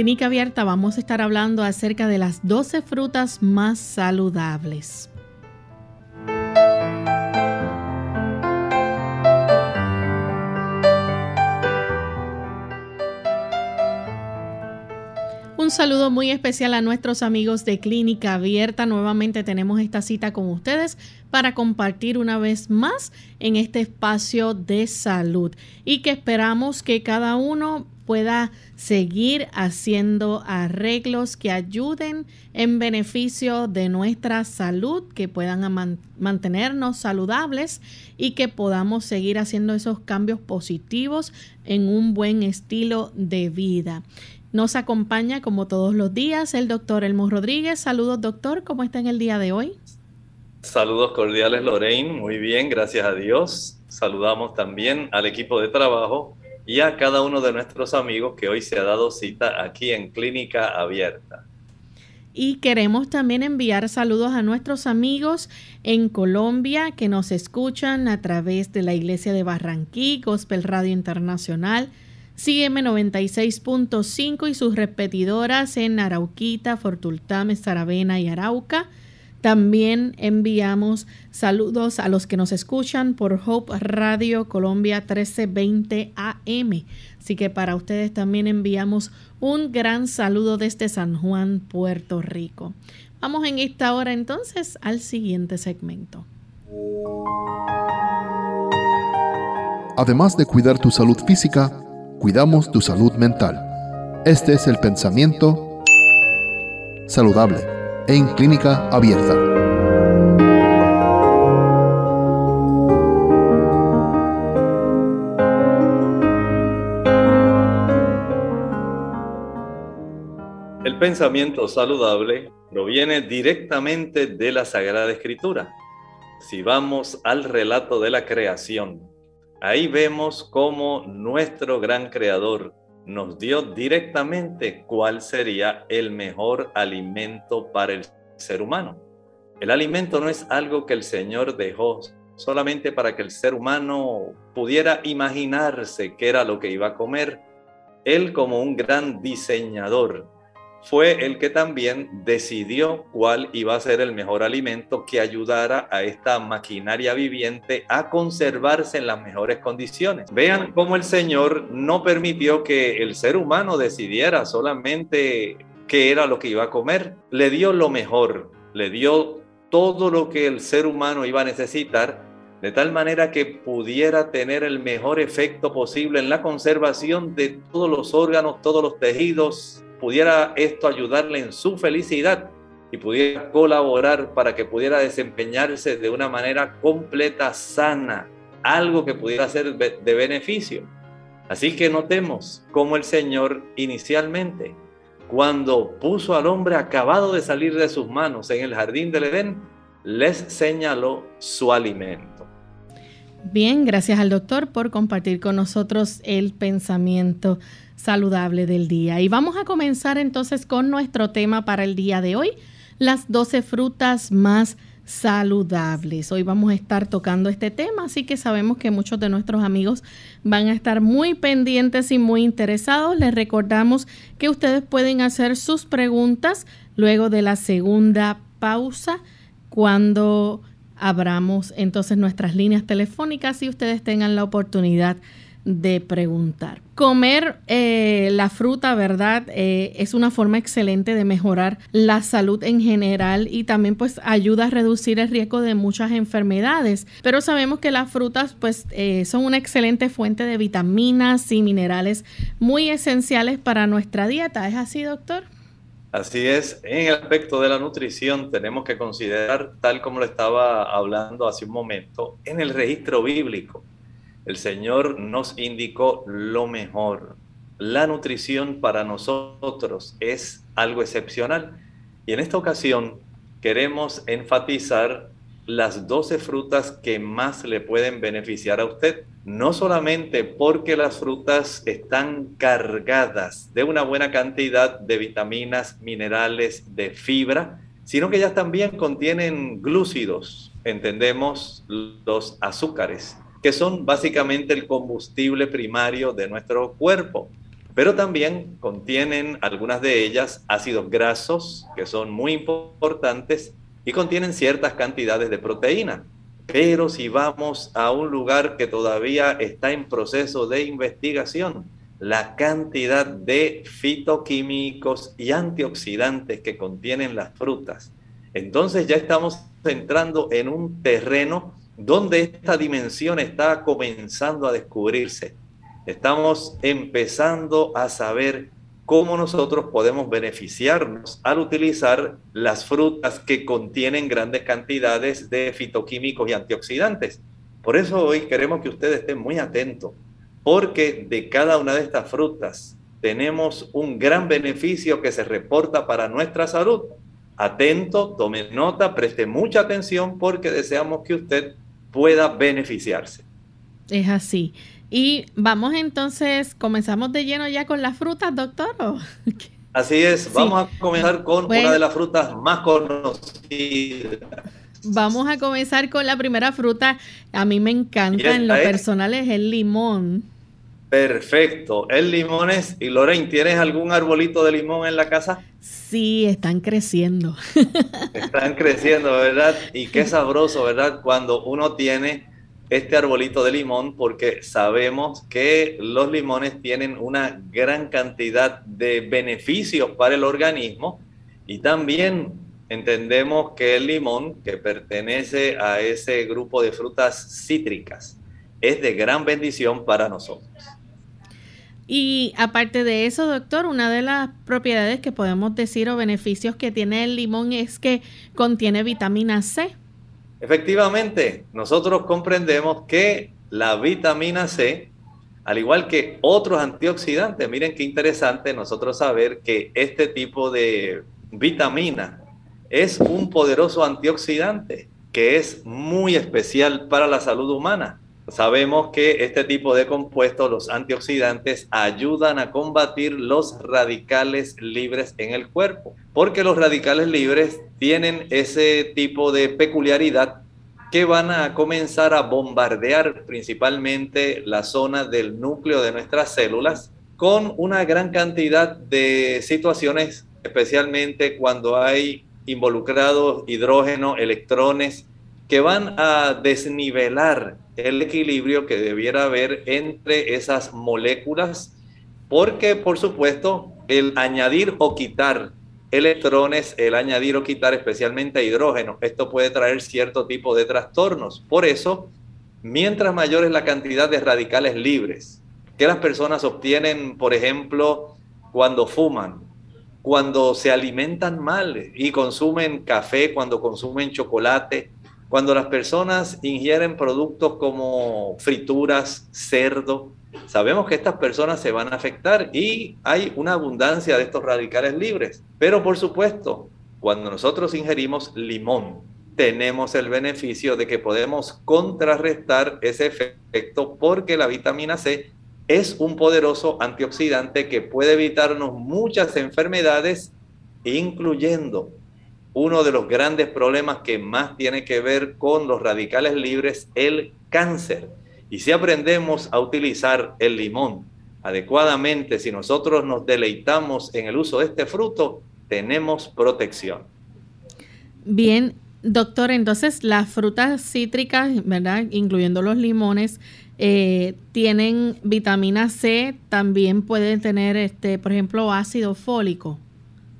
Clínica Abierta vamos a estar hablando acerca de las 12 frutas más saludables. Un saludo muy especial a nuestros amigos de Clínica Abierta. Nuevamente tenemos esta cita con ustedes para compartir una vez más en este espacio de salud y que esperamos que cada uno pueda seguir haciendo arreglos que ayuden en beneficio de nuestra salud, que puedan mantenernos saludables y que podamos seguir haciendo esos cambios positivos en un buen estilo de vida. Nos acompaña como todos los días el doctor Elmo Rodríguez. Saludos doctor, ¿cómo está en el día de hoy? Saludos cordiales Lorraine, muy bien, gracias a Dios. Saludamos también al equipo de trabajo y a cada uno de nuestros amigos que hoy se ha dado cita aquí en Clínica Abierta. Y queremos también enviar saludos a nuestros amigos en Colombia que nos escuchan a través de la Iglesia de Barranquí, Gospel Radio Internacional, CM 96.5 y sus repetidoras en Arauquita, Fortultame, Saravena y Arauca. También enviamos saludos a los que nos escuchan por Hope Radio Colombia 1320 AM. Así que para ustedes también enviamos un gran saludo desde San Juan, Puerto Rico. Vamos en esta hora entonces al siguiente segmento. Además de cuidar tu salud física, cuidamos tu salud mental. Este es el pensamiento saludable en clínica abierta. El pensamiento saludable proviene directamente de la Sagrada Escritura. Si vamos al relato de la creación, ahí vemos cómo nuestro gran creador nos dio directamente cuál sería el mejor alimento para el ser humano. El alimento no es algo que el Señor dejó solamente para que el ser humano pudiera imaginarse qué era lo que iba a comer. Él como un gran diseñador fue el que también decidió cuál iba a ser el mejor alimento que ayudara a esta maquinaria viviente a conservarse en las mejores condiciones. Vean cómo el Señor no permitió que el ser humano decidiera solamente qué era lo que iba a comer. Le dio lo mejor, le dio todo lo que el ser humano iba a necesitar de tal manera que pudiera tener el mejor efecto posible en la conservación de todos los órganos, todos los tejidos, pudiera esto ayudarle en su felicidad y pudiera colaborar para que pudiera desempeñarse de una manera completa, sana, algo que pudiera ser de beneficio. Así que notemos cómo el Señor inicialmente, cuando puso al hombre acabado de salir de sus manos en el jardín del Edén, les señaló su alimento. Bien, gracias al doctor por compartir con nosotros el pensamiento saludable del día. Y vamos a comenzar entonces con nuestro tema para el día de hoy, las 12 frutas más saludables. Hoy vamos a estar tocando este tema, así que sabemos que muchos de nuestros amigos van a estar muy pendientes y muy interesados. Les recordamos que ustedes pueden hacer sus preguntas luego de la segunda pausa cuando abramos entonces nuestras líneas telefónicas y ustedes tengan la oportunidad de preguntar. Comer eh, la fruta, ¿verdad? Eh, es una forma excelente de mejorar la salud en general y también pues ayuda a reducir el riesgo de muchas enfermedades. Pero sabemos que las frutas pues eh, son una excelente fuente de vitaminas y minerales muy esenciales para nuestra dieta. ¿Es así, doctor? Así es, en el aspecto de la nutrición tenemos que considerar, tal como lo estaba hablando hace un momento, en el registro bíblico. El Señor nos indicó lo mejor. La nutrición para nosotros es algo excepcional. Y en esta ocasión queremos enfatizar las 12 frutas que más le pueden beneficiar a usted. No solamente porque las frutas están cargadas de una buena cantidad de vitaminas, minerales, de fibra, sino que ellas también contienen glúcidos, entendemos los azúcares, que son básicamente el combustible primario de nuestro cuerpo. Pero también contienen algunas de ellas ácidos grasos, que son muy importantes, y contienen ciertas cantidades de proteína. Pero si vamos a un lugar que todavía está en proceso de investigación, la cantidad de fitoquímicos y antioxidantes que contienen las frutas, entonces ya estamos entrando en un terreno donde esta dimensión está comenzando a descubrirse. Estamos empezando a saber cómo nosotros podemos beneficiarnos al utilizar las frutas que contienen grandes cantidades de fitoquímicos y antioxidantes. Por eso hoy queremos que usted esté muy atento, porque de cada una de estas frutas tenemos un gran beneficio que se reporta para nuestra salud. Atento, tome nota, preste mucha atención porque deseamos que usted pueda beneficiarse. Es así. Y vamos entonces, comenzamos de lleno ya con las frutas, doctor. Así es, vamos a comenzar con una de las frutas más conocidas. Vamos a comenzar con la primera fruta. A mí me encanta, en lo personal es el limón. Perfecto, el limón es. ¿Y Lorraine, tienes algún arbolito de limón en la casa? Sí, están creciendo. Están creciendo, ¿verdad? Y qué sabroso, ¿verdad? Cuando uno tiene este arbolito de limón porque sabemos que los limones tienen una gran cantidad de beneficios para el organismo y también entendemos que el limón, que pertenece a ese grupo de frutas cítricas, es de gran bendición para nosotros. Y aparte de eso, doctor, una de las propiedades que podemos decir o beneficios que tiene el limón es que contiene vitamina C. Efectivamente, nosotros comprendemos que la vitamina C, al igual que otros antioxidantes, miren qué interesante nosotros saber que este tipo de vitamina es un poderoso antioxidante que es muy especial para la salud humana. Sabemos que este tipo de compuestos, los antioxidantes, ayudan a combatir los radicales libres en el cuerpo, porque los radicales libres tienen ese tipo de peculiaridad que van a comenzar a bombardear principalmente la zona del núcleo de nuestras células con una gran cantidad de situaciones, especialmente cuando hay involucrados hidrógeno, electrones, que van a desnivelar el equilibrio que debiera haber entre esas moléculas, porque por supuesto el añadir o quitar electrones, el añadir o quitar especialmente hidrógeno, esto puede traer cierto tipo de trastornos. Por eso, mientras mayor es la cantidad de radicales libres que las personas obtienen, por ejemplo, cuando fuman, cuando se alimentan mal y consumen café, cuando consumen chocolate, cuando las personas ingieren productos como frituras, cerdo, sabemos que estas personas se van a afectar y hay una abundancia de estos radicales libres. Pero por supuesto, cuando nosotros ingerimos limón, tenemos el beneficio de que podemos contrarrestar ese efecto porque la vitamina C es un poderoso antioxidante que puede evitarnos muchas enfermedades, incluyendo uno de los grandes problemas que más tiene que ver con los radicales libres, el cáncer. Y si aprendemos a utilizar el limón adecuadamente, si nosotros nos deleitamos en el uso de este fruto, tenemos protección. Bien, doctor, entonces las frutas cítricas, ¿verdad? Incluyendo los limones, eh, tienen vitamina C, también pueden tener, este, por ejemplo, ácido fólico.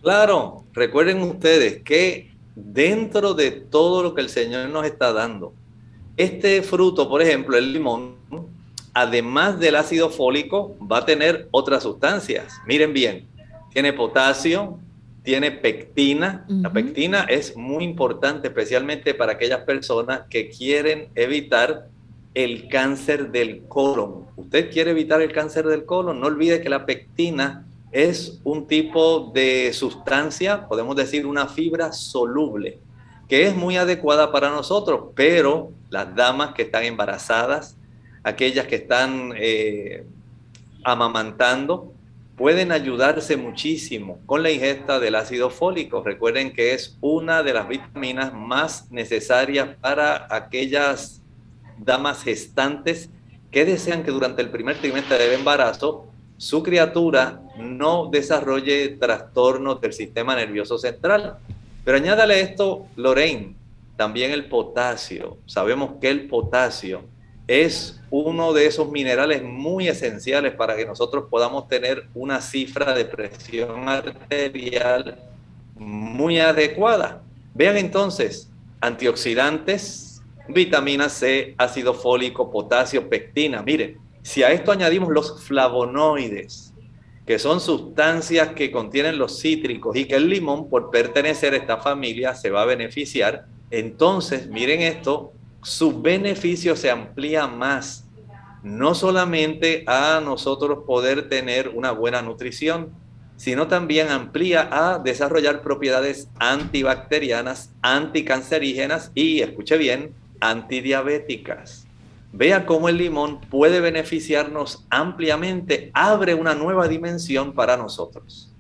Claro, recuerden ustedes que dentro de todo lo que el Señor nos está dando, este fruto, por ejemplo, el limón, además del ácido fólico, va a tener otras sustancias. Miren bien, tiene potasio, tiene pectina. La pectina es muy importante, especialmente para aquellas personas que quieren evitar el cáncer del colon. Usted quiere evitar el cáncer del colon, no olvide que la pectina es un tipo de sustancia, podemos decir una fibra soluble, que es muy adecuada para nosotros, pero las damas que están embarazadas, aquellas que están eh, amamantando, pueden ayudarse muchísimo con la ingesta del ácido fólico. Recuerden que es una de las vitaminas más necesarias para aquellas damas gestantes que desean que durante el primer trimestre del embarazo su criatura no desarrolle trastornos del sistema nervioso central. Pero añádale esto, Lorraine, también el potasio. Sabemos que el potasio es uno de esos minerales muy esenciales para que nosotros podamos tener una cifra de presión arterial muy adecuada. Vean entonces, antioxidantes, vitamina C, ácido fólico, potasio, pectina. Miren, si a esto añadimos los flavonoides, que son sustancias que contienen los cítricos y que el limón, por pertenecer a esta familia, se va a beneficiar, entonces miren esto, su beneficio se amplía más, no solamente a nosotros poder tener una buena nutrición, sino también amplía a desarrollar propiedades antibacterianas, anticancerígenas y, escuche bien, antidiabéticas. Vea cómo el limón puede beneficiarnos ampliamente, abre una nueva dimensión para nosotros.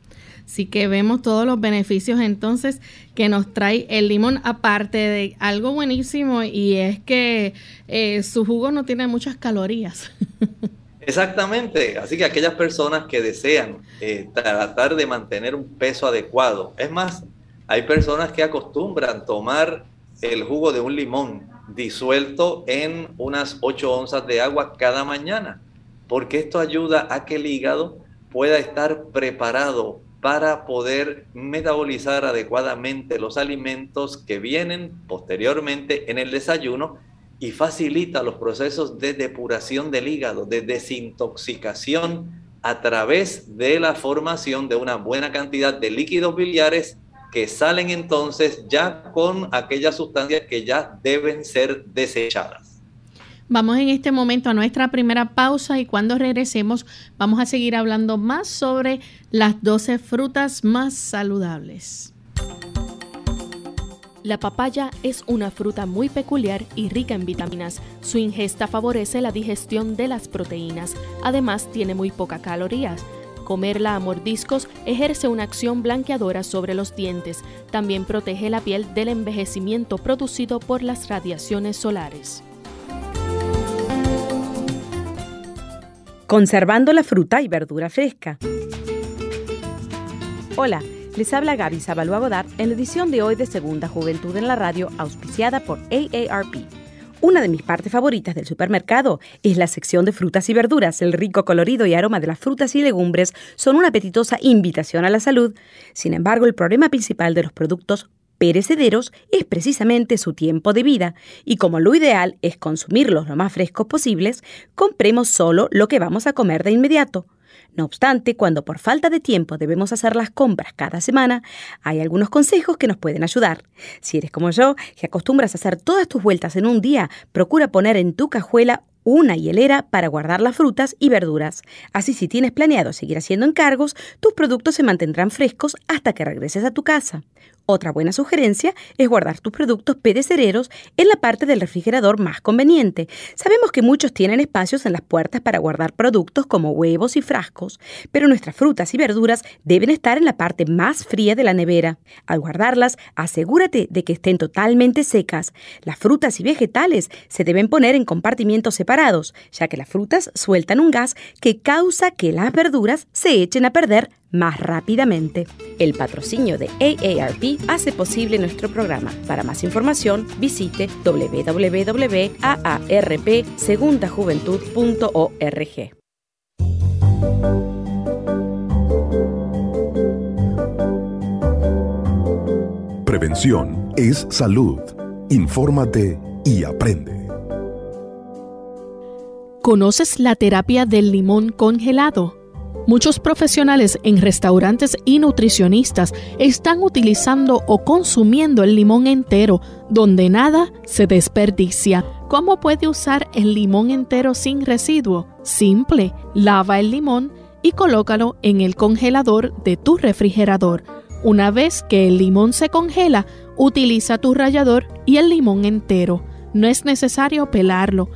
Así que vemos todos los beneficios entonces que nos trae el limón, aparte de algo buenísimo y es que eh, su jugo no tiene muchas calorías. Exactamente, así que aquellas personas que desean eh, tratar de mantener un peso adecuado, es más, hay personas que acostumbran tomar el jugo de un limón disuelto en unas 8 onzas de agua cada mañana, porque esto ayuda a que el hígado pueda estar preparado para poder metabolizar adecuadamente los alimentos que vienen posteriormente en el desayuno y facilita los procesos de depuración del hígado, de desintoxicación a través de la formación de una buena cantidad de líquidos biliares que salen entonces ya con aquellas sustancias que ya deben ser desechadas. Vamos en este momento a nuestra primera pausa y cuando regresemos vamos a seguir hablando más sobre las 12 frutas más saludables. La papaya es una fruta muy peculiar y rica en vitaminas. Su ingesta favorece la digestión de las proteínas. Además, tiene muy pocas calorías. Comerla a mordiscos ejerce una acción blanqueadora sobre los dientes. También protege la piel del envejecimiento producido por las radiaciones solares. Conservando la fruta y verdura fresca. Hola, les habla Gaby Zabalúa Godard en la edición de hoy de Segunda Juventud en la Radio, auspiciada por AARP. Una de mis partes favoritas del supermercado es la sección de frutas y verduras. El rico colorido y aroma de las frutas y legumbres son una apetitosa invitación a la salud. Sin embargo, el problema principal de los productos perecederos es precisamente su tiempo de vida, y como lo ideal es consumirlos lo más frescos posibles, compremos solo lo que vamos a comer de inmediato. No obstante, cuando por falta de tiempo debemos hacer las compras cada semana, hay algunos consejos que nos pueden ayudar. Si eres como yo, que acostumbras a hacer todas tus vueltas en un día, procura poner en tu cajuela una hielera para guardar las frutas y verduras. Así si tienes planeado seguir haciendo encargos, tus productos se mantendrán frescos hasta que regreses a tu casa. Otra buena sugerencia es guardar tus productos perecederos en la parte del refrigerador más conveniente. Sabemos que muchos tienen espacios en las puertas para guardar productos como huevos y frascos, pero nuestras frutas y verduras deben estar en la parte más fría de la nevera. Al guardarlas, asegúrate de que estén totalmente secas. Las frutas y vegetales se deben poner en compartimientos separados, ya que las frutas sueltan un gas que causa que las verduras se echen a perder más rápidamente. El patrocinio de AARP hace posible nuestro programa. Para más información, visite www.aarpsegundajuventud.org. Prevención es salud. Infórmate y aprende. ¿Conoces la terapia del limón congelado? Muchos profesionales en restaurantes y nutricionistas están utilizando o consumiendo el limón entero, donde nada se desperdicia. ¿Cómo puede usar el limón entero sin residuo? Simple, lava el limón y colócalo en el congelador de tu refrigerador. Una vez que el limón se congela, utiliza tu rallador y el limón entero. No es necesario pelarlo.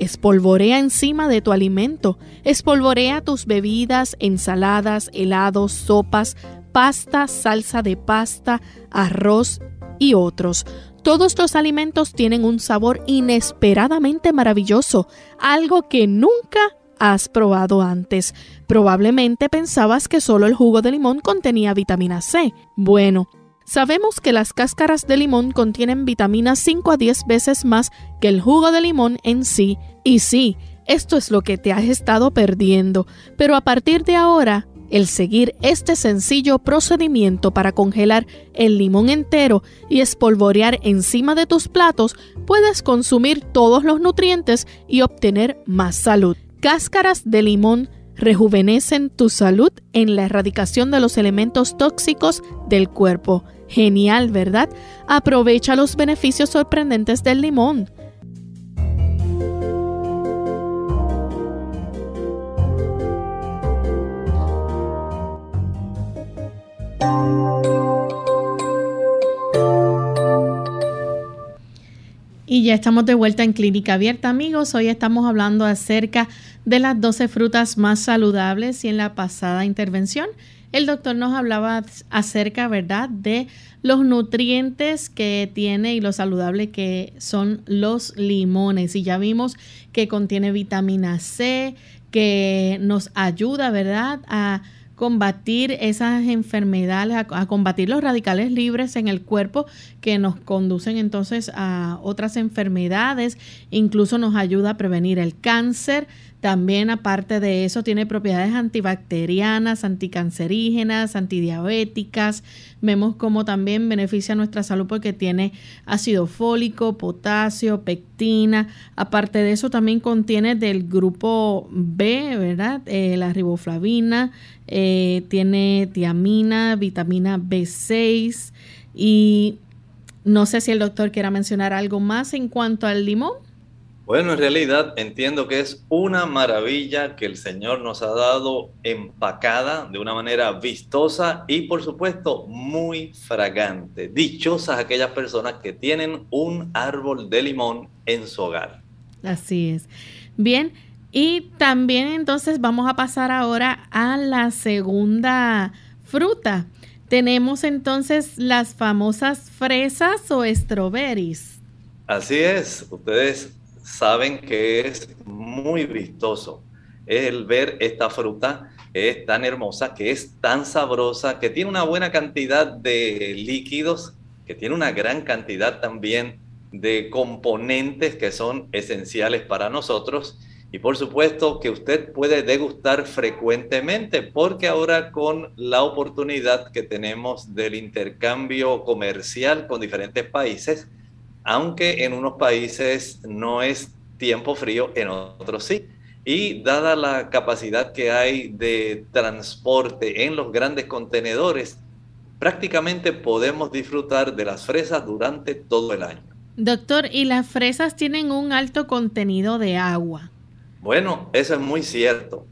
Espolvorea encima de tu alimento. Espolvorea tus bebidas, ensaladas, helados, sopas, pasta, salsa de pasta, arroz y otros. Todos los alimentos tienen un sabor inesperadamente maravilloso, algo que nunca has probado antes. Probablemente pensabas que solo el jugo de limón contenía vitamina C. Bueno, sabemos que las cáscaras de limón contienen vitamina 5 a 10 veces más que el jugo de limón en sí. Y sí, esto es lo que te has estado perdiendo. Pero a partir de ahora, el seguir este sencillo procedimiento para congelar el limón entero y espolvorear encima de tus platos, puedes consumir todos los nutrientes y obtener más salud. Cáscaras de limón rejuvenecen tu salud en la erradicación de los elementos tóxicos del cuerpo. Genial, ¿verdad? Aprovecha los beneficios sorprendentes del limón. Y ya estamos de vuelta en Clínica Abierta, amigos. Hoy estamos hablando acerca de las 12 frutas más saludables y en la pasada intervención el doctor nos hablaba acerca, ¿verdad?, de los nutrientes que tiene y lo saludable que son los limones. Y ya vimos que contiene vitamina C, que nos ayuda, ¿verdad?, a combatir esas enfermedades, a, combatir los radicales libres en el cuerpo que nos conducen entonces a otras enfermedades, incluso nos ayuda a prevenir el cáncer, también aparte de eso tiene propiedades antibacterianas, anticancerígenas, antidiabéticas. Vemos cómo también beneficia nuestra salud porque tiene ácido fólico, potasio, pectina. Aparte de eso también contiene del grupo B, ¿verdad? Eh, la riboflavina, eh, tiene tiamina, vitamina B6 y no sé si el doctor quiera mencionar algo más en cuanto al limón. Bueno, en realidad entiendo que es una maravilla que el Señor nos ha dado empacada de una manera vistosa y por supuesto muy fragante. Dichosas aquellas personas que tienen un árbol de limón en su hogar. Así es. Bien, y también entonces vamos a pasar ahora a la segunda fruta. Tenemos entonces las famosas fresas o strawberries. Así es, ustedes saben que es muy vistoso. El ver esta fruta es tan hermosa, que es tan sabrosa, que tiene una buena cantidad de líquidos, que tiene una gran cantidad también de componentes que son esenciales para nosotros. Y por supuesto que usted puede degustar frecuentemente porque ahora con la oportunidad que tenemos del intercambio comercial con diferentes países, aunque en unos países no es tiempo frío, en otros sí. Y dada la capacidad que hay de transporte en los grandes contenedores, prácticamente podemos disfrutar de las fresas durante todo el año. Doctor, ¿y las fresas tienen un alto contenido de agua? Bueno, eso es muy cierto.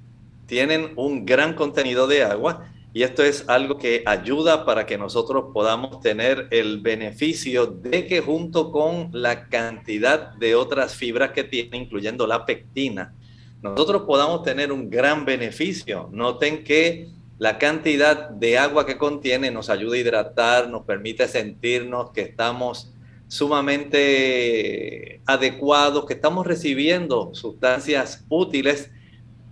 Tienen un gran contenido de agua y esto es algo que ayuda para que nosotros podamos tener el beneficio de que junto con la cantidad de otras fibras que tiene, incluyendo la pectina, nosotros podamos tener un gran beneficio. Noten que la cantidad de agua que contiene nos ayuda a hidratar, nos permite sentirnos que estamos sumamente adecuados, que estamos recibiendo sustancias útiles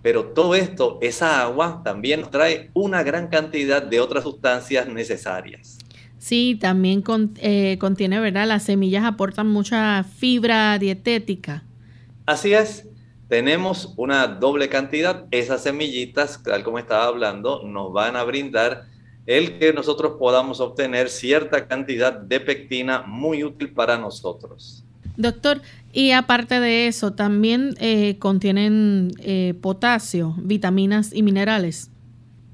pero todo esto, esa agua también nos trae una gran cantidad de otras sustancias necesarias. Sí, también eh, contiene, ¿verdad? Las semillas aportan mucha fibra dietética. Así es, tenemos una doble cantidad. Esas semillitas, tal como estaba hablando, nos van a brindar el que nosotros podamos obtener cierta cantidad de pectina muy útil para nosotros. Doctor, y aparte de eso, también eh, contienen eh, potasio, vitaminas y minerales.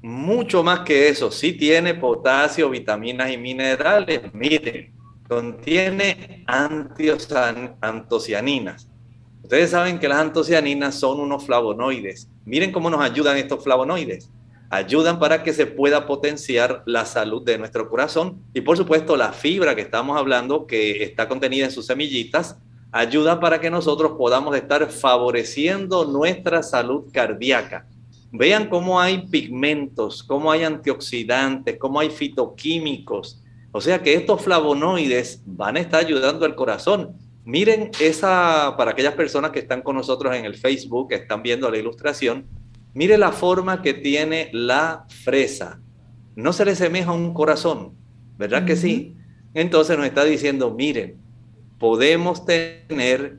mucho más que eso. Sí tiene potasio, vitaminas y minerales. Miren, contiene antocianinas. Ustedes saben que las antocianinas son unos flavonoides. Miren cómo nos ayudan estos flavonoides. Ayudan para que se pueda potenciar la salud de nuestro corazón. Y por supuesto, la fibra que estamos hablando, que está contenida en sus semillitas, ayuda para que nosotros podamos estar favoreciendo nuestra salud cardíaca. Vean cómo hay pigmentos, cómo hay antioxidantes, cómo hay fitoquímicos. O sea que estos flavonoides van a estar ayudando al corazón. Miren esa, para aquellas personas que están con nosotros en el Facebook, que están viendo la ilustración, mire la forma que tiene la fresa. No se le semeja a un corazón, ¿verdad que sí? Entonces nos está diciendo, miren, podemos tener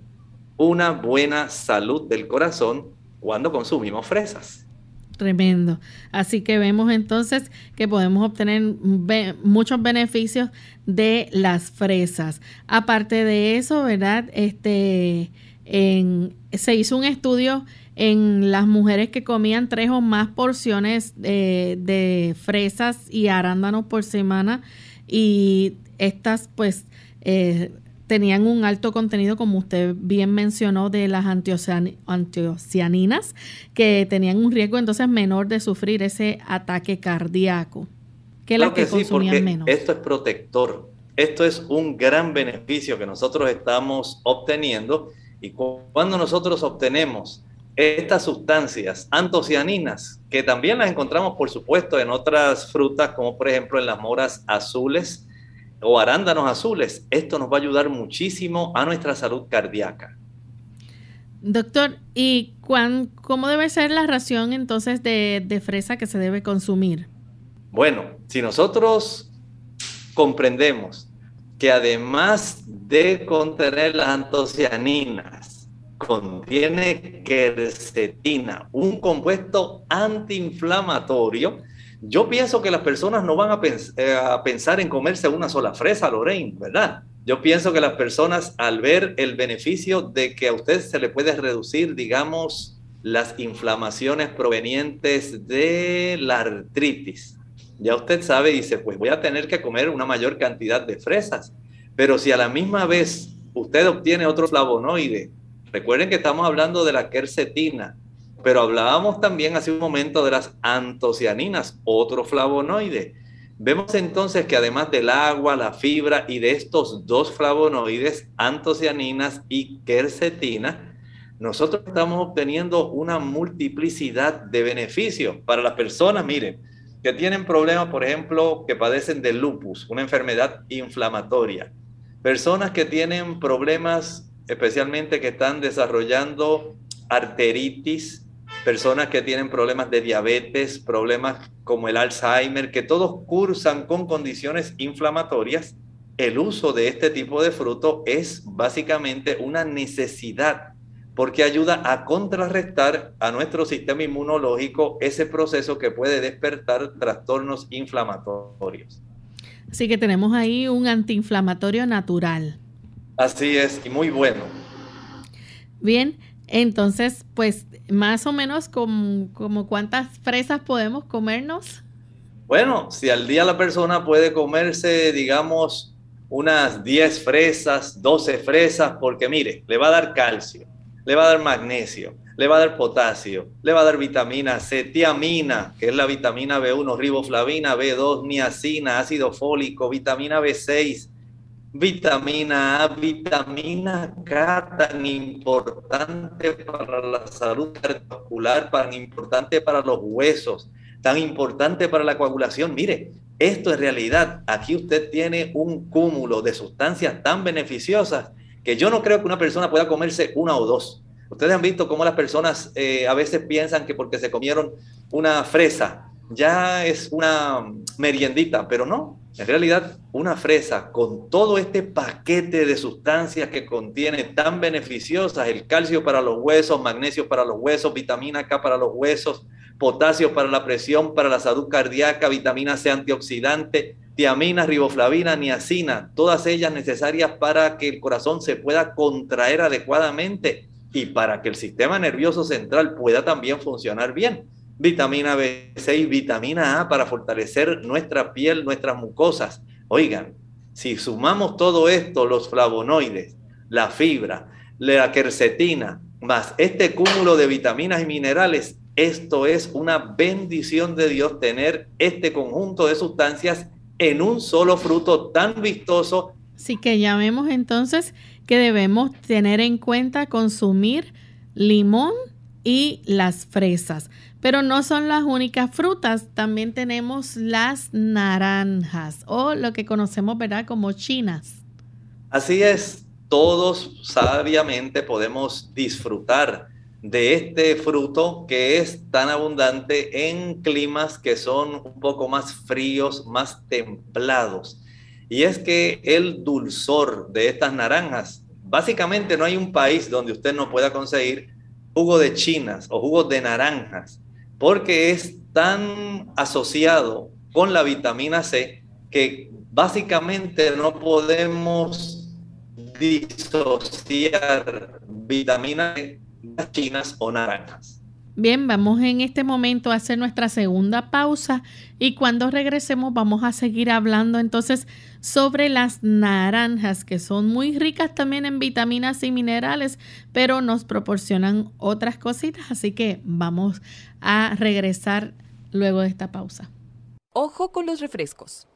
una buena salud del corazón cuando consumimos fresas. Tremendo. Así que vemos entonces que podemos obtener muchos beneficios de las fresas. Aparte de eso, ¿verdad? Este, se hizo un estudio en las mujeres que comían tres o más porciones de fresas y arándanos por semana y estas pues eh, tenían un alto contenido, como usted bien mencionó, de las antocianinas, que tenían un riesgo entonces menor de sufrir ese ataque cardíaco que las que, consumían menos. Esto es protector. Esto es un gran beneficio que nosotros estamos obteniendo y cuando nosotros obtenemos estas sustancias antocianinas, que también las encontramos por supuesto en otras frutas, como por ejemplo en las moras azules, o arándanos azules. Esto nos va a ayudar muchísimo a nuestra salud cardíaca. Doctor, ¿y cuán, cómo debe ser la ración entonces de, de fresa que se debe consumir? Bueno, si nosotros comprendemos que además de contener las antocianinas, contiene quercetina, un compuesto antiinflamatorio, yo pienso que las personas no van eh, a, pensar en comerse una sola fresa, Lorraine, ¿verdad? Yo pienso que las personas al ver el beneficio de que a usted se le puede reducir, digamos, las inflamaciones provenientes de la artritis, ya usted sabe, dice, pues voy a tener que comer una mayor cantidad de fresas. Pero si a la misma vez usted obtiene otro flavonoide, recuerden que estamos hablando de la quercetina, pero hablábamos también hace un momento de las antocianinas, otro flavonoide. Vemos entonces que además del agua, la fibra y de estos dos flavonoides, antocianinas y quercetina, nosotros estamos obteniendo una multiplicidad de beneficios para las personas, miren, que tienen problemas, por ejemplo, que padecen de lupus, una enfermedad inflamatoria. Personas que tienen problemas, especialmente que están desarrollando arteritis, personas que tienen problemas de diabetes, problemas como el Alzheimer, que todos cursan con condiciones inflamatorias, el uso de este tipo de fruto es básicamente una necesidad porque ayuda a contrarrestar a nuestro sistema inmunológico ese proceso que puede despertar trastornos inflamatorios. Así que tenemos ahí un antiinflamatorio natural. Así es, y muy bueno. Bien, entonces, pues más o menos como, cuántas fresas podemos comernos. Bueno, si al día la persona puede comerse, digamos, unas 10 fresas, 12 fresas, porque mire, le va a dar calcio, le va a dar magnesio, le va a dar potasio, le va a dar vitamina C, tiamina, que es la vitamina B1, riboflavina, B2, niacina, ácido fólico, vitamina B6, vitamina A, vitamina K, tan importante para la salud cardiovascular, tan importante para los huesos, tan importante para la coagulación. Mire, esto en realidad, aquí usted tiene un cúmulo de sustancias tan beneficiosas que yo no creo que una persona pueda comerse una o dos. Ustedes han visto cómo las personas eh, a veces piensan que porque se comieron una fresa ya es una meriendita, pero no. En realidad, una fresa con todo este paquete de sustancias que contiene tan beneficiosas, el calcio para los huesos, magnesio para los huesos, vitamina K para los huesos, potasio para la presión, para la salud cardíaca, vitamina C antioxidante, tiamina, riboflavina, niacina, todas ellas necesarias para que el corazón se pueda contraer adecuadamente y para que el sistema nervioso central pueda también funcionar bien. Vitamina B6, vitamina A para fortalecer nuestra piel, nuestras mucosas. Oigan, si sumamos todo esto, los flavonoides, la fibra, la quercetina, más este cúmulo de vitaminas y minerales, esto es una bendición de Dios tener este conjunto de sustancias en un solo fruto tan vistoso. Así que ya vemos entonces que debemos tener en cuenta consumir limón y las fresas. Pero no son las únicas frutas, también tenemos las naranjas o lo que conocemos, ¿verdad?, como chinas. Así es, todos sabiamente podemos disfrutar de este fruto que es tan abundante en climas que son un poco más fríos, más templados. Y es que el dulzor de estas naranjas, básicamente no hay un país donde usted no pueda conseguir jugo de chinas o jugos de naranjas, porque es tan asociado con la vitamina C que básicamente no podemos disociar vitamina chinas o naranjas. Bien, vamos en este momento a hacer nuestra segunda pausa y cuando regresemos vamos a seguir hablando entonces sobre las naranjas que son muy ricas también en vitaminas y minerales, pero nos proporcionan otras cositas, así que vamos a regresar luego de esta pausa. Ojo con los refrescos.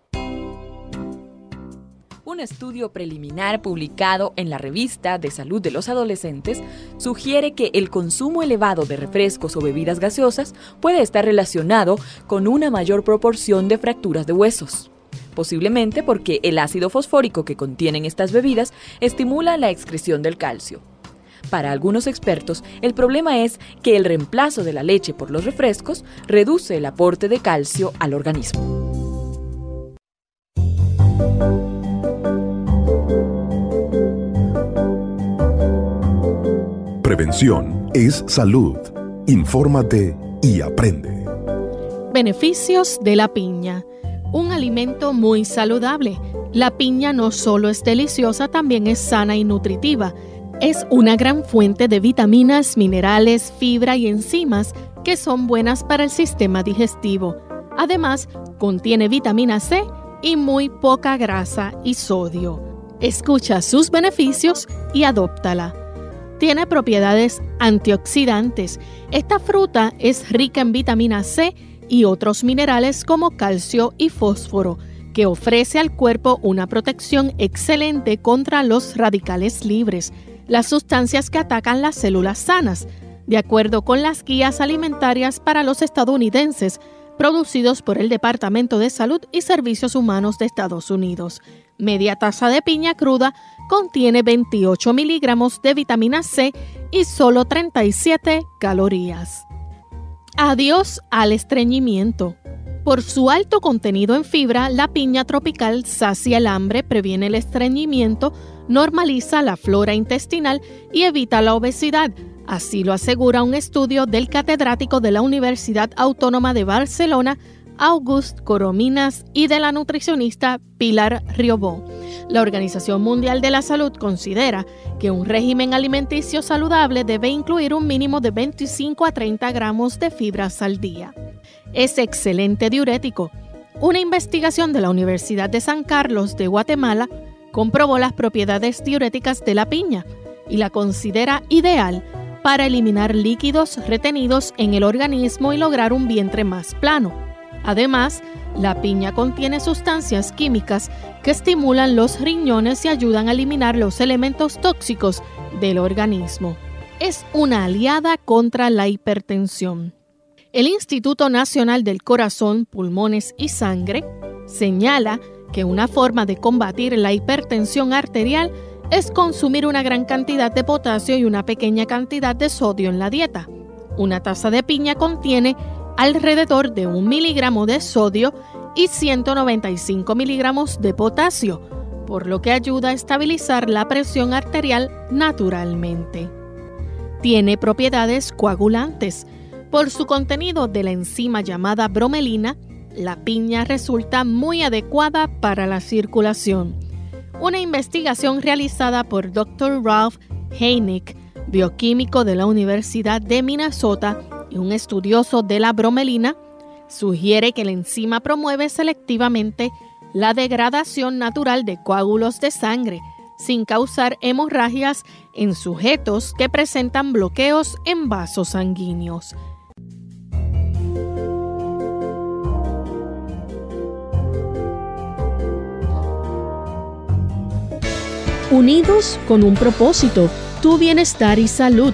Un estudio preliminar publicado en la revista de salud de los adolescentes sugiere que el consumo elevado de refrescos o bebidas gaseosas puede estar relacionado con una mayor proporción de fracturas de huesos posiblemente porque el ácido fosfórico que contienen estas bebidas estimula la excreción del calcio. Para algunos expertos, el problema es que el reemplazo de la leche por los refrescos reduce el aporte de calcio al organismo. Prevención es salud. Infórmate y aprende. Beneficios de la piña. Un alimento muy saludable. La piña no solo es deliciosa, también es sana y nutritiva. Es una gran fuente de vitaminas, minerales, fibra y enzimas que son buenas para el sistema digestivo. Además, contiene vitamina C y muy poca grasa y sodio. Escucha sus beneficios y adóptala. Tiene propiedades antioxidantes. Esta fruta es rica en vitamina C y otros minerales como calcio y fósforo, que ofrece al cuerpo una protección excelente contra los radicales libres, las sustancias que atacan las células sanas, de acuerdo con las guías alimentarias para los estadounidenses producidos por el Departamento de Salud y Servicios Humanos de Estados Unidos. Media taza de piña cruda contiene 28 miligramos de vitamina C y solo 37 calorías. Adiós al estreñimiento. Por su alto contenido en fibra, la piña tropical sacia el hambre, previene el estreñimiento, normaliza la flora intestinal y evita la obesidad. Así lo asegura un estudio del catedrático de la Universidad Autónoma de Barcelona, August Corominas, y de la nutricionista Pilar Riobó. La Organización Mundial de la Salud considera que un régimen alimenticio saludable debe incluir un mínimo de 25 a 30 gramos de fibras al día. Es excelente diurético. Una investigación de la Universidad de San Carlos de Guatemala comprobó las propiedades diuréticas de la piña y la considera ideal para eliminar líquidos retenidos en el organismo y lograr un vientre más plano. Además, la piña contiene sustancias químicas que estimulan los riñones y ayudan a eliminar los elementos tóxicos del organismo. Es una aliada contra la hipertensión. El Instituto Nacional del Corazón, Pulmones y Sangre señala que una forma de combatir la hipertensión arterial es consumir una gran cantidad de potasio y una pequeña cantidad de sodio en la dieta. Una taza de piña contiene alrededor de un miligramo de sodio y 195 miligramos de potasio, por lo que ayuda a estabilizar la presión arterial naturalmente. Tiene propiedades coagulantes. Por su contenido de la enzima llamada bromelina, la piña resulta muy adecuada para la circulación. Una investigación realizada por Dr. Ralph Heineck, bioquímico de la Universidad de Minnesota, y un estudioso de la bromelina, sugiere que la enzima promueve selectivamente la degradación natural de coágulos de sangre sin causar hemorragias en sujetos que presentan bloqueos en vasos sanguíneos. Unidos con un propósito, tu bienestar y salud.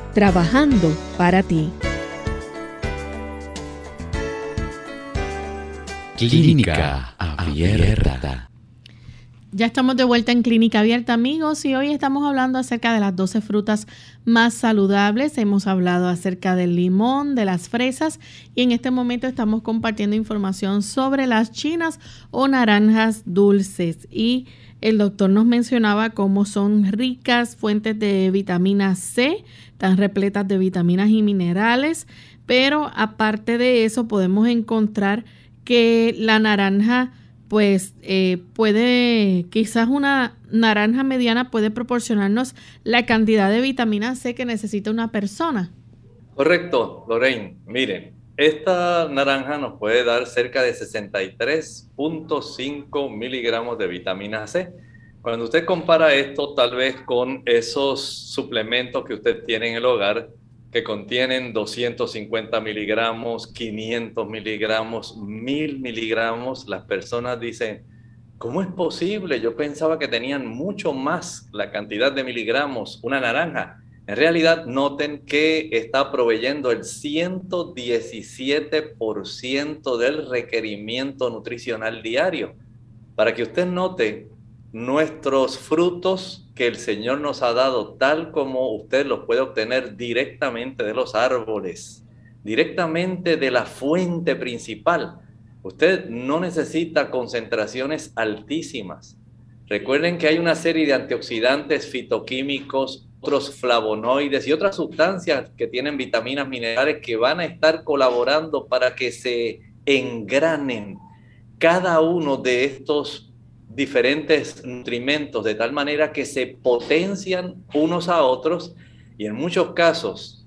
trabajando para ti. Clínica Abierta. Ya estamos de vuelta en Clínica Abierta, amigos, y hoy estamos hablando acerca de las 12 frutas más saludables. Hemos hablado acerca del limón, de las fresas, y en este momento estamos compartiendo información sobre las chinas o naranjas dulces. Y el doctor nos mencionaba cómo son ricas fuentes de vitamina C, tan repletas de vitaminas y minerales, pero aparte de eso podemos encontrar que la naranja pues eh, puede, quizás una naranja mediana puede proporcionarnos la cantidad de vitamina C que necesita una persona. Correcto, Lorraine. Miren, esta naranja nos puede dar cerca de 63.5 miligramos de vitamina C. Cuando usted compara esto tal vez con esos suplementos que usted tiene en el hogar, que contienen 250 miligramos, 500 miligramos, 1000 miligramos, las personas dicen, ¿cómo es posible? Yo pensaba que tenían mucho más la cantidad de miligramos una naranja. En realidad, noten que está proveyendo el 117% del requerimiento nutricional diario. Para que usted note, nuestros frutos que el Señor nos ha dado, tal como usted los puede obtener directamente de los árboles, directamente de la fuente principal. Usted no necesita concentraciones altísimas. Recuerden que hay una serie de antioxidantes fitoquímicos, otros flavonoides y otras sustancias que tienen vitaminas minerales que van a estar colaborando para que se engranen cada uno de estos diferentes nutrimentos de tal manera que se potencian unos a otros y en muchos casos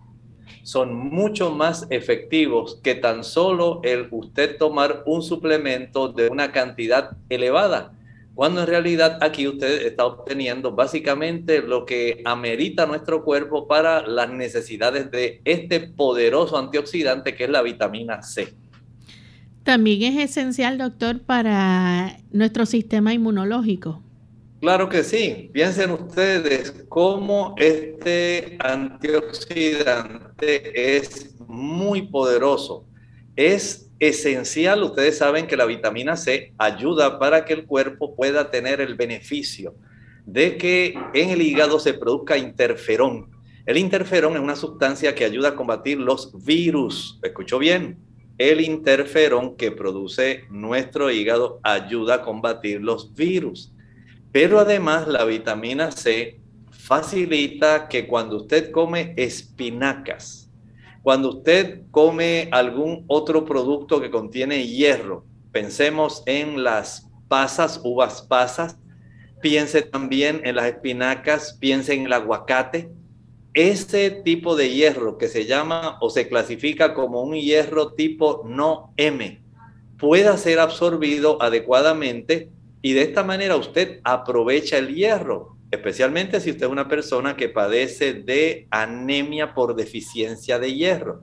son mucho más efectivos que tan solo el usted tomar un suplemento de una cantidad elevada cuando en realidad aquí usted está obteniendo básicamente lo que amerita nuestro cuerpo para las necesidades de este poderoso antioxidante que es la vitamina C. También es esencial, doctor, para nuestro sistema inmunológico. Claro que sí. Piensen ustedes cómo este antioxidante es muy poderoso. Es esencial, ustedes saben que la vitamina C ayuda para que el cuerpo pueda tener el beneficio de que en el hígado se produzca interferón. El interferón es una sustancia que ayuda a combatir los virus. ¿Escuchó bien? El interferón que produce nuestro hígado ayuda a combatir los virus. Pero además la vitamina C facilita que cuando usted come espinacas, cuando usted come algún otro producto que contiene hierro, pensemos en las pasas, uvas pasas, piense también en las espinacas, piense en el aguacate. Ese tipo de hierro que se llama o se clasifica como un hierro tipo no M pueda ser absorbido adecuadamente y de esta manera usted aprovecha el hierro especialmente si usted es una persona que padece de anemia por deficiencia de hierro.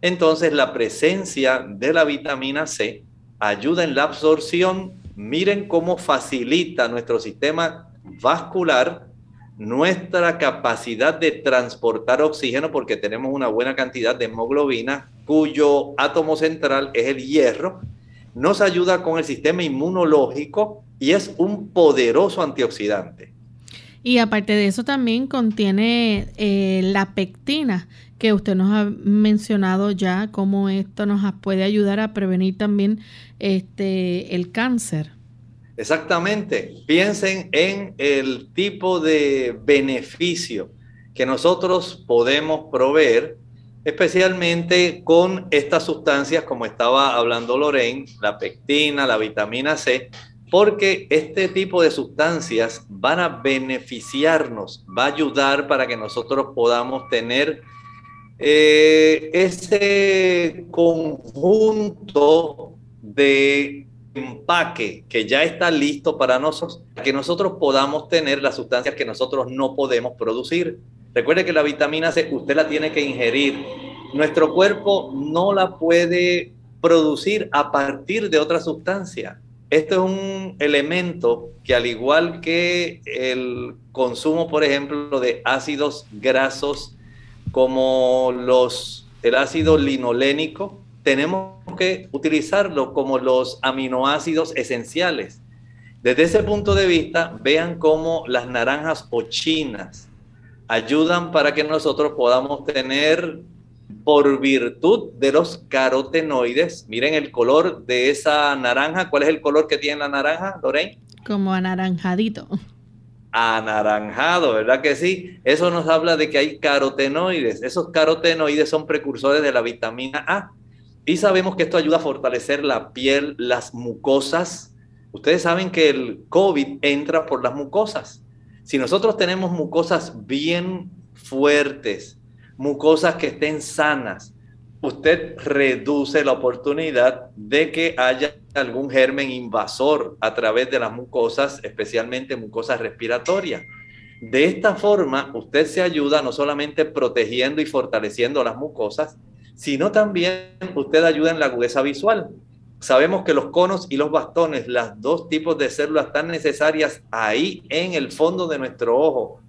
Entonces la presencia de la vitamina C ayuda en la absorción. Miren cómo facilita nuestro sistema vascular nuestra capacidad de transportar oxígeno porque tenemos una buena cantidad de hemoglobina cuyo átomo central es el hierro. Nos ayuda con el sistema inmunológico y es un poderoso antioxidante. Y aparte de eso también contiene eh, la pectina, que usted nos ha mencionado ya cómo esto nos puede ayudar a prevenir también este, el cáncer. Exactamente. Piensen en el tipo de beneficio que nosotros podemos proveer, especialmente con estas sustancias, como estaba hablando Lorraine, la pectina, la vitamina C, porque este tipo de sustancias van a beneficiarnos, va a ayudar para que nosotros podamos tener eh, ese conjunto de empaque que ya está listo para nosotros, que nosotros podamos tener las sustancias que nosotros no podemos producir. Recuerde que la vitamina C usted la tiene que ingerir. Nuestro cuerpo no la puede producir a partir de otra sustancia. Esto es un elemento que al igual que el consumo, por ejemplo, de ácidos grasos como los, el ácido linolénico, tenemos que utilizarlo como los aminoácidos esenciales. Desde ese punto de vista, vean cómo las naranjas o chinas ayudan para que nosotros podamos tener por virtud de los carotenoides. Miren el color de esa naranja. ¿Cuál es el color que tiene la naranja, Lorraine? Como anaranjadito. Anaranjado, ¿verdad que sí? Eso nos habla de que hay carotenoides. Esos carotenoides son precursores de la vitamina A. Y sabemos que esto ayuda a fortalecer la piel, las mucosas. Ustedes saben que el COVID entra por las mucosas. Si nosotros tenemos mucosas bien fuertes, mucosas que estén sanas, usted reduce la oportunidad de que haya algún germen invasor a través de las mucosas, especialmente mucosas respiratorias. De esta forma, usted se ayuda no solamente protegiendo y fortaleciendo las mucosas, sino también usted ayuda en la agudeza visual. Sabemos que los conos y los bastones, las dos tipos de células tan necesarias ahí en el fondo de nuestro ojo,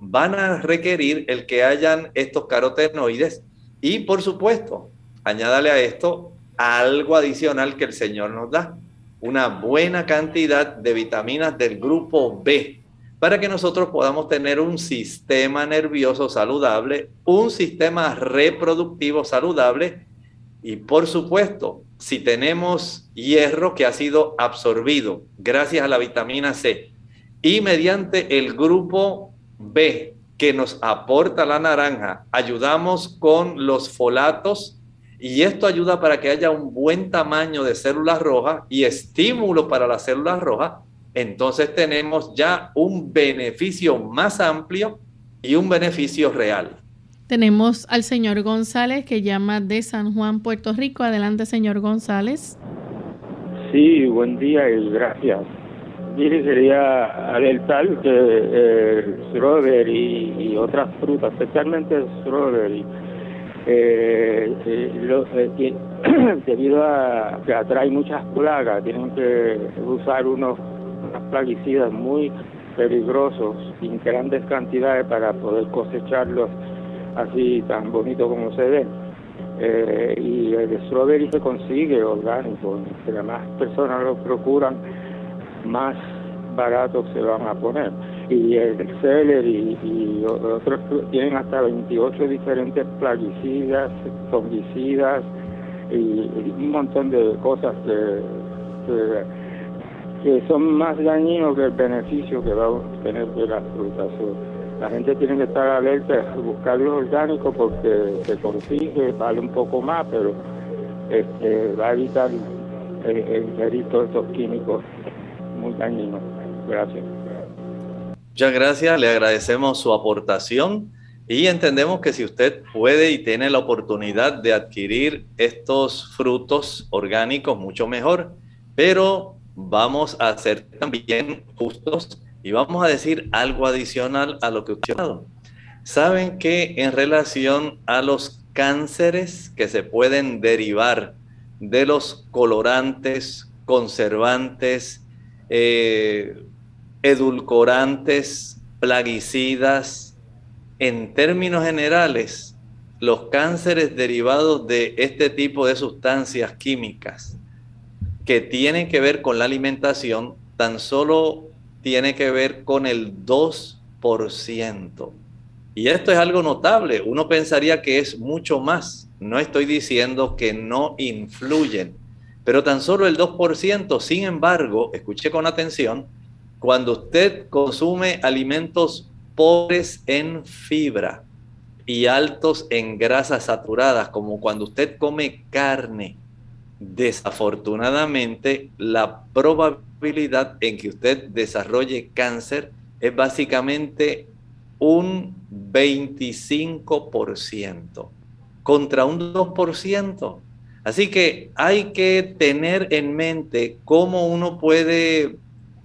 van a requerir el que hayan estos carotenoides y por supuesto, añádale a esto algo adicional que el Señor nos da, una buena cantidad de vitaminas del grupo B para que nosotros podamos tener un sistema nervioso saludable, un sistema reproductivo saludable. Y por supuesto, si tenemos hierro que ha sido absorbido gracias a la vitamina C y mediante el grupo B, que nos aporta la naranja, ayudamos con los folatos y esto ayuda para que haya un buen tamaño de células rojas y estímulo para las células rojas, entonces tenemos ya un beneficio más amplio y un beneficio real. Tenemos al señor González que llama de San Juan, Puerto Rico. Adelante, señor González. Sí, buen día y gracias. Mire, quería alertar que el strawberry y otras frutas, especialmente el strawberry, eh, eh, eh debido a que atrae muchas plagas, tienen que usar unos plaguicidas muy peligrosos en grandes cantidades para poder cosecharlos así tan bonito como se ven. Eh, y el strawberry se consigue orgánico, entre más personas lo procuran, más baratos se van a poner. Y el celery y, otros tienen hasta 28 diferentes plaguicidas, fungicidas y, un montón de cosas que, que, son más dañinos que el beneficio que va a obtener de las frutas. la gente tiene que estar alerta buscar los orgánicos porque se consigue, vale un poco más, pero este, va a evitar el, el, todos estos químicos muy Gracias. Muchas gracias, le agradecemos su aportación y entendemos que si usted puede y tiene la oportunidad de adquirir estos frutos orgánicos, mucho mejor, pero vamos a ser también justos y vamos a decir algo adicional a lo que usted ha. Saben que en relación a los cánceres que se pueden derivar de los colorantes, conservantes, eh, edulcorantes, plaguicidas. En términos generales, los cánceres derivados de este tipo de sustancias químicas que tienen que ver con la alimentación, tan solo tiene que ver con el 2 2%. Y esto es algo notable. Uno pensaría que es mucho más. No estoy diciendo que no influyen, pero tan solo el 2%. Sin embargo, escuché con atención, cuando usted consume alimentos pobres en fibra y altos en grasas saturadas, como cuando usted come carne, desafortunadamente la probabilidad en que usted desarrolle cáncer es básicamente un 25% contra un 2%. Así que hay que tener en mente cómo uno puede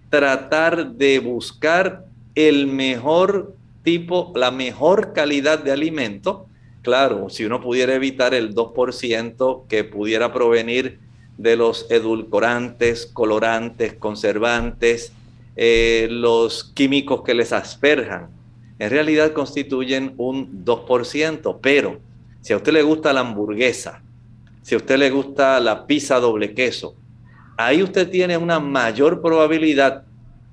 tratar de buscar el mejor tipo, la mejor calidad de alimento. Claro, si uno pudiera evitar el 2% que pudiera provenir de los edulcorantes, colorantes, conservantes, eh, los químicos que les asperjan, en realidad constituyen un 2%, pero si a usted le gusta la hamburguesa, si a usted le gusta la pizza doble queso, ahí usted tiene una mayor probabilidad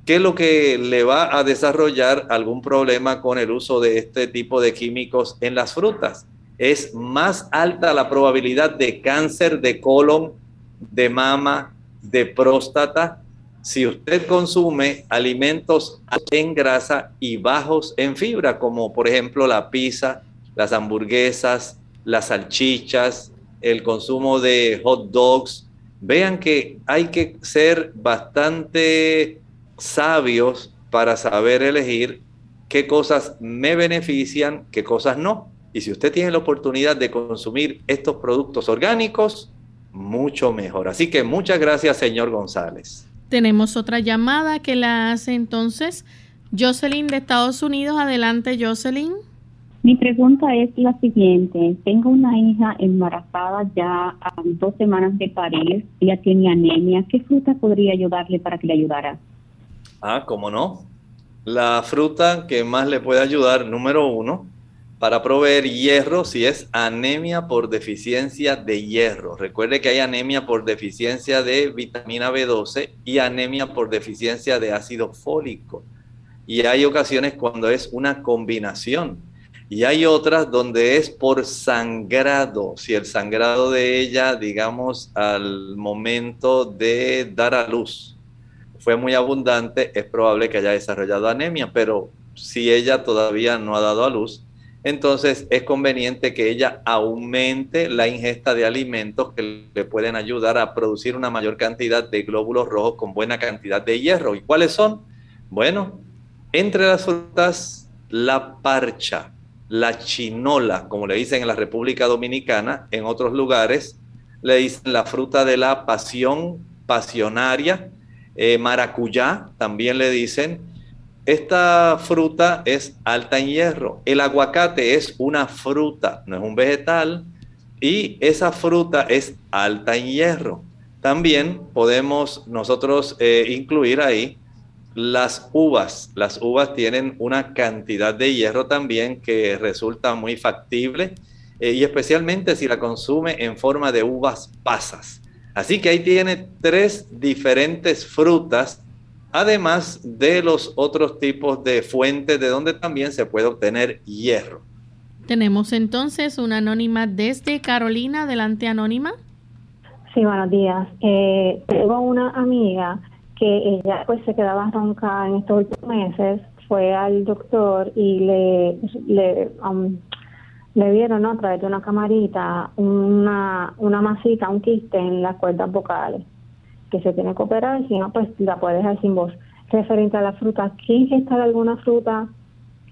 que lo que le va a desarrollar algún problema con el uso de este tipo de químicos en las frutas. Es más alta la probabilidad de cáncer de colon, de mama, de próstata, si usted consume alimentos en grasa y bajos en fibra, como por ejemplo la pizza, las hamburguesas, las salchichas, el consumo de hot dogs, vean que hay que ser bastante sabios para saber elegir qué cosas me benefician, qué cosas no. Y si usted tiene la oportunidad de consumir estos productos orgánicos, mucho mejor. Así que muchas gracias, señor González. Tenemos otra llamada que la hace entonces Jocelyn de Estados Unidos. Adelante, Jocelyn. Mi pregunta es la siguiente. Tengo una hija embarazada ya a dos semanas de parir. Ella tiene anemia. ¿Qué fruta podría ayudarle para que le ayudara? Ah, ¿cómo no? La fruta que más le puede ayudar, número uno, para proveer hierro si es anemia por deficiencia de hierro. Recuerde que hay anemia por deficiencia de vitamina B12 y anemia por deficiencia de ácido fólico. Y hay ocasiones cuando es una combinación. Y hay otras donde es por sangrado. Si el sangrado de ella, digamos, al momento de dar a luz fue muy abundante, es probable que haya desarrollado anemia, pero si ella todavía no ha dado a luz, entonces es conveniente que ella aumente la ingesta de alimentos que le pueden ayudar a producir una mayor cantidad de glóbulos rojos con buena cantidad de hierro. ¿Y cuáles son? Bueno, entre las frutas, la parcha, la chinola, como le dicen en la República Dominicana, en otros lugares le dicen la fruta de la pasión, pasionaria, eh, maracuyá, también le dicen, esta fruta es alta en hierro. El aguacate es una fruta, no es un vegetal, y esa fruta es alta en hierro. También podemos nosotros eh, incluir ahí las uvas. Las uvas tienen una cantidad de hierro también que resulta muy factible eh, y especialmente si la consume en forma de uvas pasas. Así que ahí tiene tres diferentes frutas además de los otros tipos de fuentes de donde también se puede obtener hierro. Tenemos entonces una anónima desde Carolina. Adelante, anónima. Sí, buenos días. Eh, tengo una amiga que ella pues se quedaba ronca en estos últimos meses. Fue al doctor y le, le, um, le dieron a través de una camarita una, una masita, un quiste en las cuerdas vocales que se tiene que operar, si no, pues la puede dejar sin voz. Referente a la fruta, ¿qué ingesta de alguna fruta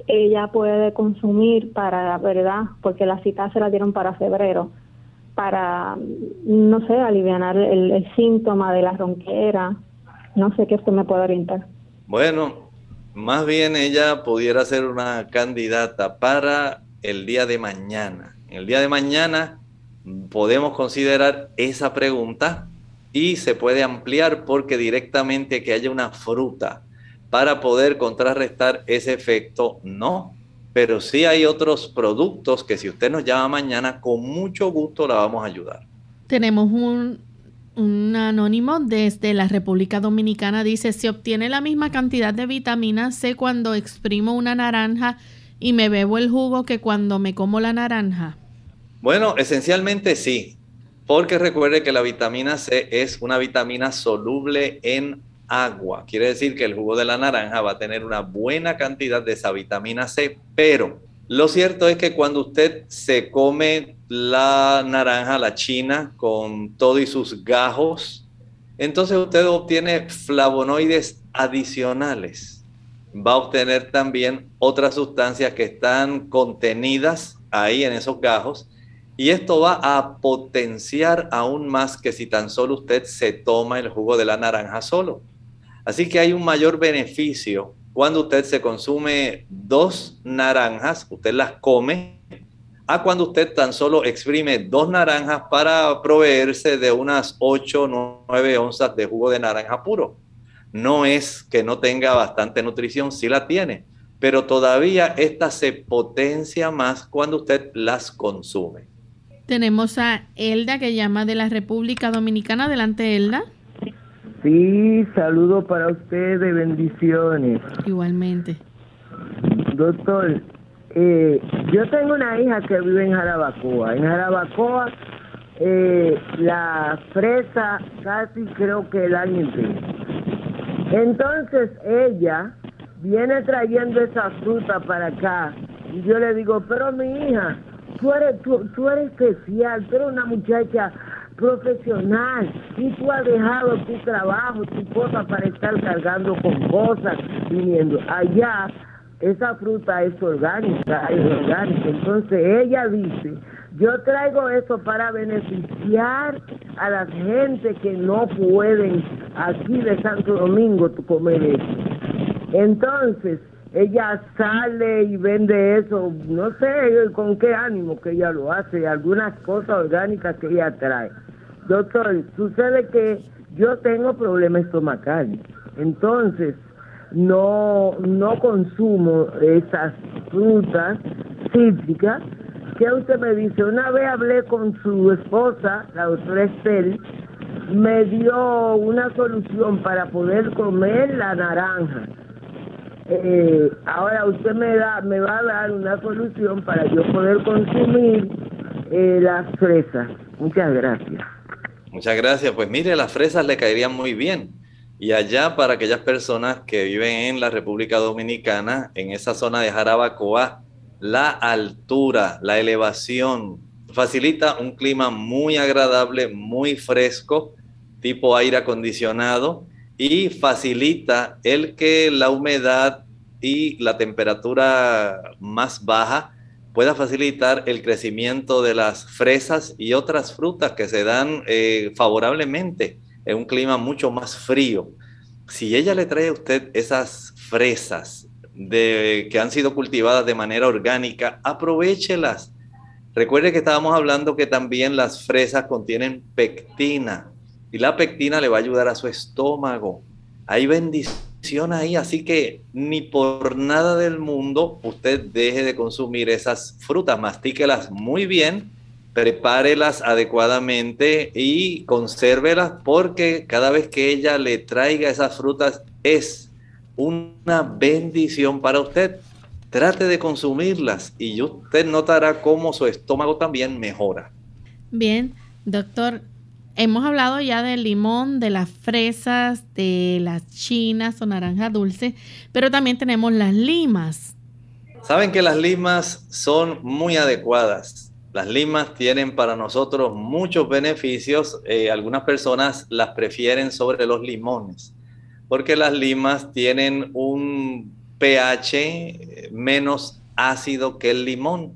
ella puede consumir para, verdad, porque la cita se la dieron para febrero, para, no sé, aliviar el, síntoma de la ronquera? No sé qué usted me puede orientar. Bueno, más bien ella pudiera ser una candidata para el día de mañana. El día de mañana podemos considerar esa pregunta y se puede ampliar porque directamente que haya una fruta para poder contrarrestar ese efecto, no. Pero sí hay otros productos que si usted nos llama mañana, con mucho gusto la vamos a ayudar. Tenemos un Un anónimo desde la República Dominicana dice, se obtiene la misma cantidad de vitamina C cuando exprimo una naranja y me bebo el jugo que cuando me como la naranja. Bueno, esencialmente sí, porque recuerde que la vitamina C es una vitamina soluble en agua. Quiere decir que el jugo de la naranja va a tener una buena cantidad de esa vitamina C, pero lo cierto es que cuando usted se come la naranja, la china, con todo y sus gajos, entonces usted obtiene flavonoides adicionales. Va a obtener también otras sustancias que están contenidas ahí en esos gajos y esto va a potenciar aún más que si tan solo usted se toma el jugo de la naranja solo. Así que hay un mayor beneficio cuando usted se consume dos naranjas, usted las come, a cuando usted tan solo exprime dos naranjas para proveerse de unas 8 o 9 onzas de jugo de naranja puro. No es que no tenga bastante nutrición, sí la tiene, pero todavía esta se potencia más cuando usted las consume. Tenemos a Elda que llama de la República Dominicana. Adelante, Elda. Sí, saludo para usted de bendiciones. Igualmente. Doctor, eh, yo tengo una hija que vive en Jarabacoa. En Jarabacoa, eh, la fresa casi creo que el año entero. Entonces ella viene trayendo esa fruta para acá. Y yo le digo, pero mi hija, tú eres, tú, eres especial, tú eres una muchacha profesional y tú has dejado tu trabajo, tu cosa para estar cargando con cosas, viniendo allá. Esa fruta es orgánica, es orgánica. Entonces ella dice, yo traigo eso para beneficiar a la gente que no pueden aquí de Santo Domingo comer eso. Entonces, ella sale y vende eso, no sé con qué ánimo que ella lo hace, algunas cosas orgánicas que ella trae. Doctor, sucede que yo tengo problemas estomacales, entonces no, no consumo esas frutas cítricas que usted me dice, una vez hablé con su esposa, la doctora Estel, me dio una solución para poder comer la naranja eh, ahora usted me da, me va a dar una solución para yo poder consumir eh, las fresas. Muchas gracias. Muchas gracias. Pues mire, las fresas le caerían muy bien. Y allá para aquellas personas que viven en la República Dominicana, en esa zona de Jarabacoa, la altura, la elevación, facilita un clima muy agradable, muy fresco, tipo aire acondicionado y facilita el que la humedad y la temperatura más baja pueda facilitar el crecimiento de las fresas y otras frutas que se dan eh, favorablemente en un clima mucho más frío. Si ella le trae a usted esas fresas de, que han sido cultivadas de manera orgánica, aprovechelas. Recuerde que estábamos hablando que también las fresas contienen pectina y la pectina le va a ayudar a su estómago. Hay bendición ahí, así que ni por nada del mundo usted deje de consumir esas frutas, mastíquelas muy bien, prepárelas adecuadamente y consérvelas porque cada vez que ella le traiga esas frutas es una bendición para usted. Trate de consumirlas y usted notará cómo su estómago también mejora. Bien, doctor, Hemos hablado ya del limón, de las fresas, de las chinas o naranja dulce, pero también tenemos las limas. Saben que las limas son muy adecuadas. Las limas tienen para nosotros muchos beneficios. Eh, algunas personas las prefieren sobre los limones, porque las limas tienen un pH menos ácido que el limón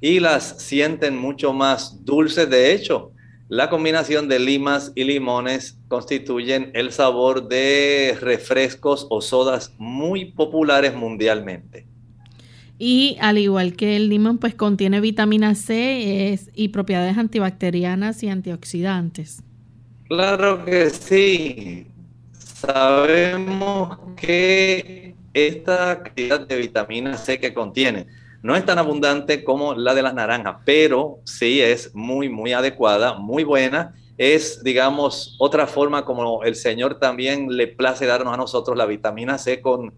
y las sienten mucho más dulces. De hecho, la combinación de limas y limones constituyen el sabor de refrescos o sodas muy populares mundialmente. Y al igual que el limón, pues contiene vitamina C y propiedades antibacterianas y antioxidantes. Claro que sí. Sabemos que esta cantidad de vitamina C que contiene no es tan abundante como la de las naranjas, pero sí es muy, muy adecuada, muy buena es, digamos, otra forma como el Señor también le place darnos a nosotros la vitamina C con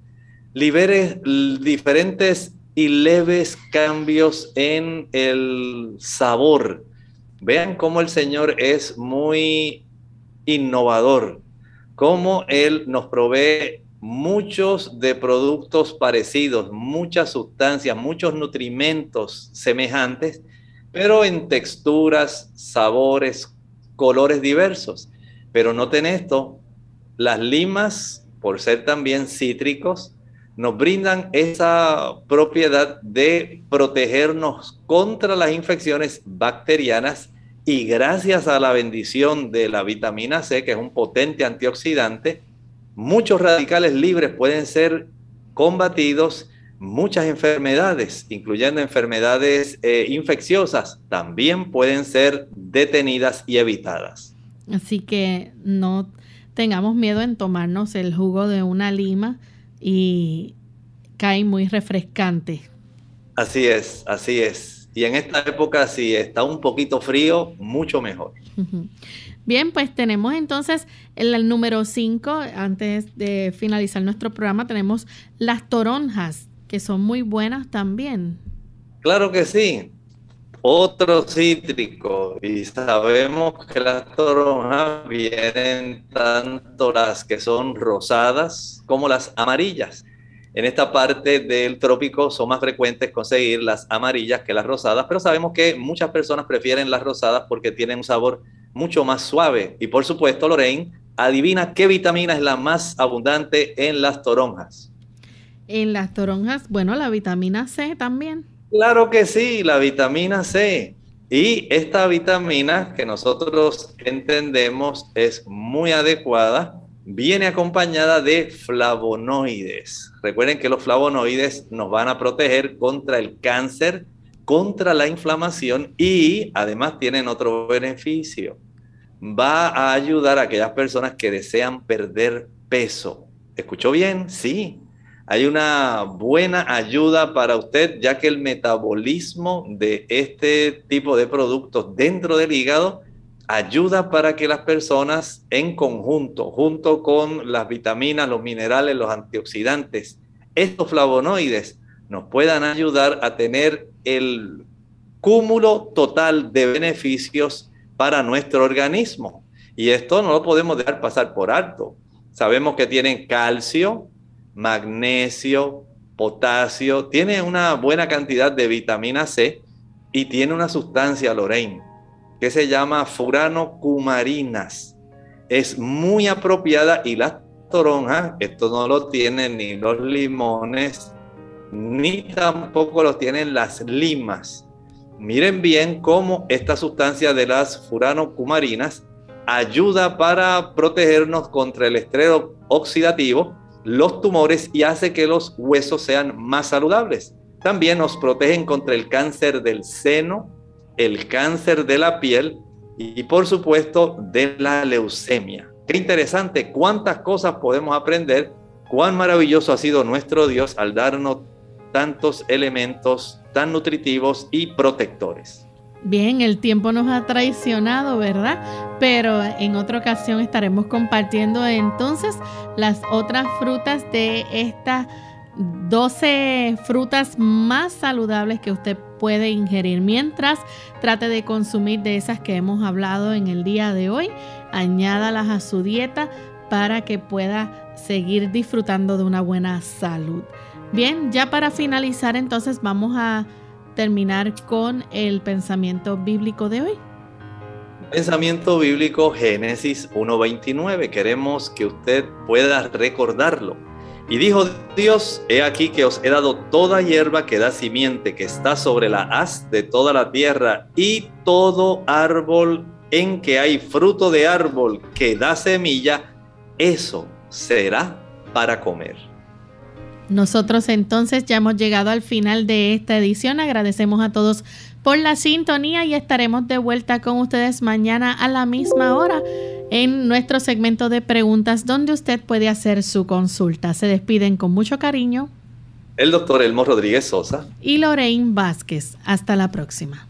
diferentes y leves cambios en el sabor. Vean cómo el Señor es muy innovador, cómo Él nos provee muchos de productos parecidos, muchas sustancias, muchos nutrimentos semejantes, pero en texturas, sabores, colores diversos. Pero noten esto, las limas, por ser también cítricos, nos brindan esa propiedad de protegernos contra las infecciones bacterianas y gracias a la bendición de la vitamina C, que es un potente antioxidante, muchos radicales libres pueden ser combatidos, muchas enfermedades, incluyendo enfermedades eh, infecciosas, también pueden ser detenidas y evitadas. Así que no tengamos miedo en tomarnos el jugo de una lima y cae muy refrescante. Así es, así es. Y en esta época, si está un poquito frío, mucho mejor. Bien, pues tenemos entonces el, número 5, antes de finalizar nuestro programa, tenemos las toronjas, que son muy buenas también. Claro que sí. Otro cítrico, y sabemos que las toronjas vienen tanto las que son rosadas como las amarillas. En esta parte del trópico son más frecuentes conseguir las amarillas que las rosadas, pero sabemos que muchas personas prefieren las rosadas porque tienen un sabor mucho más suave. Y por supuesto, Lorraine, adivina qué vitamina es la más abundante en las toronjas. En las toronjas, bueno, la vitamina C también. Claro que sí, la vitamina C. Y esta vitamina que nosotros entendemos es muy adecuada, viene acompañada de flavonoides. Recuerden que los flavonoides nos van a proteger contra el cáncer, contra la inflamación y además tienen otro beneficio. Va a ayudar a aquellas personas que desean perder peso. ¿Escuchó bien? Sí. Hay una buena ayuda para usted ya que el metabolismo de este tipo de productos dentro del hígado ayuda para que las personas en conjunto, junto con las vitaminas, los minerales, los antioxidantes, estos flavonoides, nos puedan ayudar a tener el cúmulo total de beneficios para nuestro organismo. Y esto no lo podemos dejar pasar por alto. Sabemos que tienen calcio, magnesio, potasio, tiene una buena cantidad de vitamina C y tiene una sustancia, Lorraine, que se llama furanocumarinas. Es muy apropiada y las toronjas, esto no lo tienen ni los limones, ni tampoco lo tienen las limas. Miren bien cómo esta sustancia de las furanocumarinas ayuda para protegernos contra el estrés oxidativo, los tumores y hace que los huesos sean más saludables. También nos protegen contra el cáncer del seno, el cáncer de la piel y por supuesto de la leucemia. Qué interesante, cuántas cosas podemos aprender, cuán maravilloso ha sido nuestro Dios al darnos tantos elementos tan nutritivos y protectores. Bien, el tiempo nos ha traicionado, ¿verdad? Pero en otra ocasión estaremos compartiendo entonces las otras frutas de estas 12 frutas más saludables que usted puede ingerir. Mientras trate de consumir de esas que hemos hablado en el día de hoy, añádalas a su dieta para que pueda seguir disfrutando de una buena salud. Bien, ya para finalizar entonces vamos a terminar con el pensamiento bíblico de hoy. Pensamiento bíblico Génesis 1.29. Queremos que usted pueda recordarlo. Y dijo Dios, he aquí que os he dado toda hierba que da simiente, que está sobre la haz de toda la tierra, y todo árbol en que hay fruto de árbol que da semilla, eso será para comer. Nosotros entonces ya hemos llegado al final de esta edición. Agradecemos a todos por la sintonía y estaremos de vuelta con ustedes mañana a la misma hora en nuestro segmento de preguntas donde usted puede hacer su consulta. Se despiden con mucho cariño. El doctor Elmo Rodríguez Sosa. Y Lorraine Vázquez. Hasta la próxima.